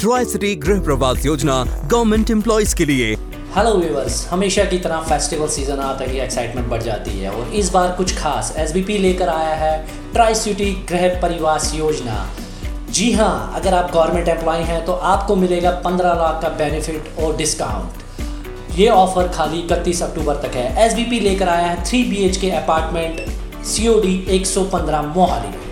Troy city गृह प्रवास योजना गवर्नमेंट एम्प्लॉयज़ के लिए। हेलो व्यूवर्स हमेशा की तरह फेस्टिवल सीज़न आता ही एक्साइटमेंट बढ़ जाती है और इस बार कुछ खास एस लेकर आया है ट्राई सिटी गृह परिवास योजना जी हाँ अगर आप गवर्नमेंट एम्प्लॉय हैं तो आपको मिलेगा 15 लाख का बेनिफिट और डिस्काउंट ये ऑफ़र खाली इकतीस अक्टूबर तक है। एस लेकर आया है three B K apartment C O D एक सौ पंद्रह मोहाली।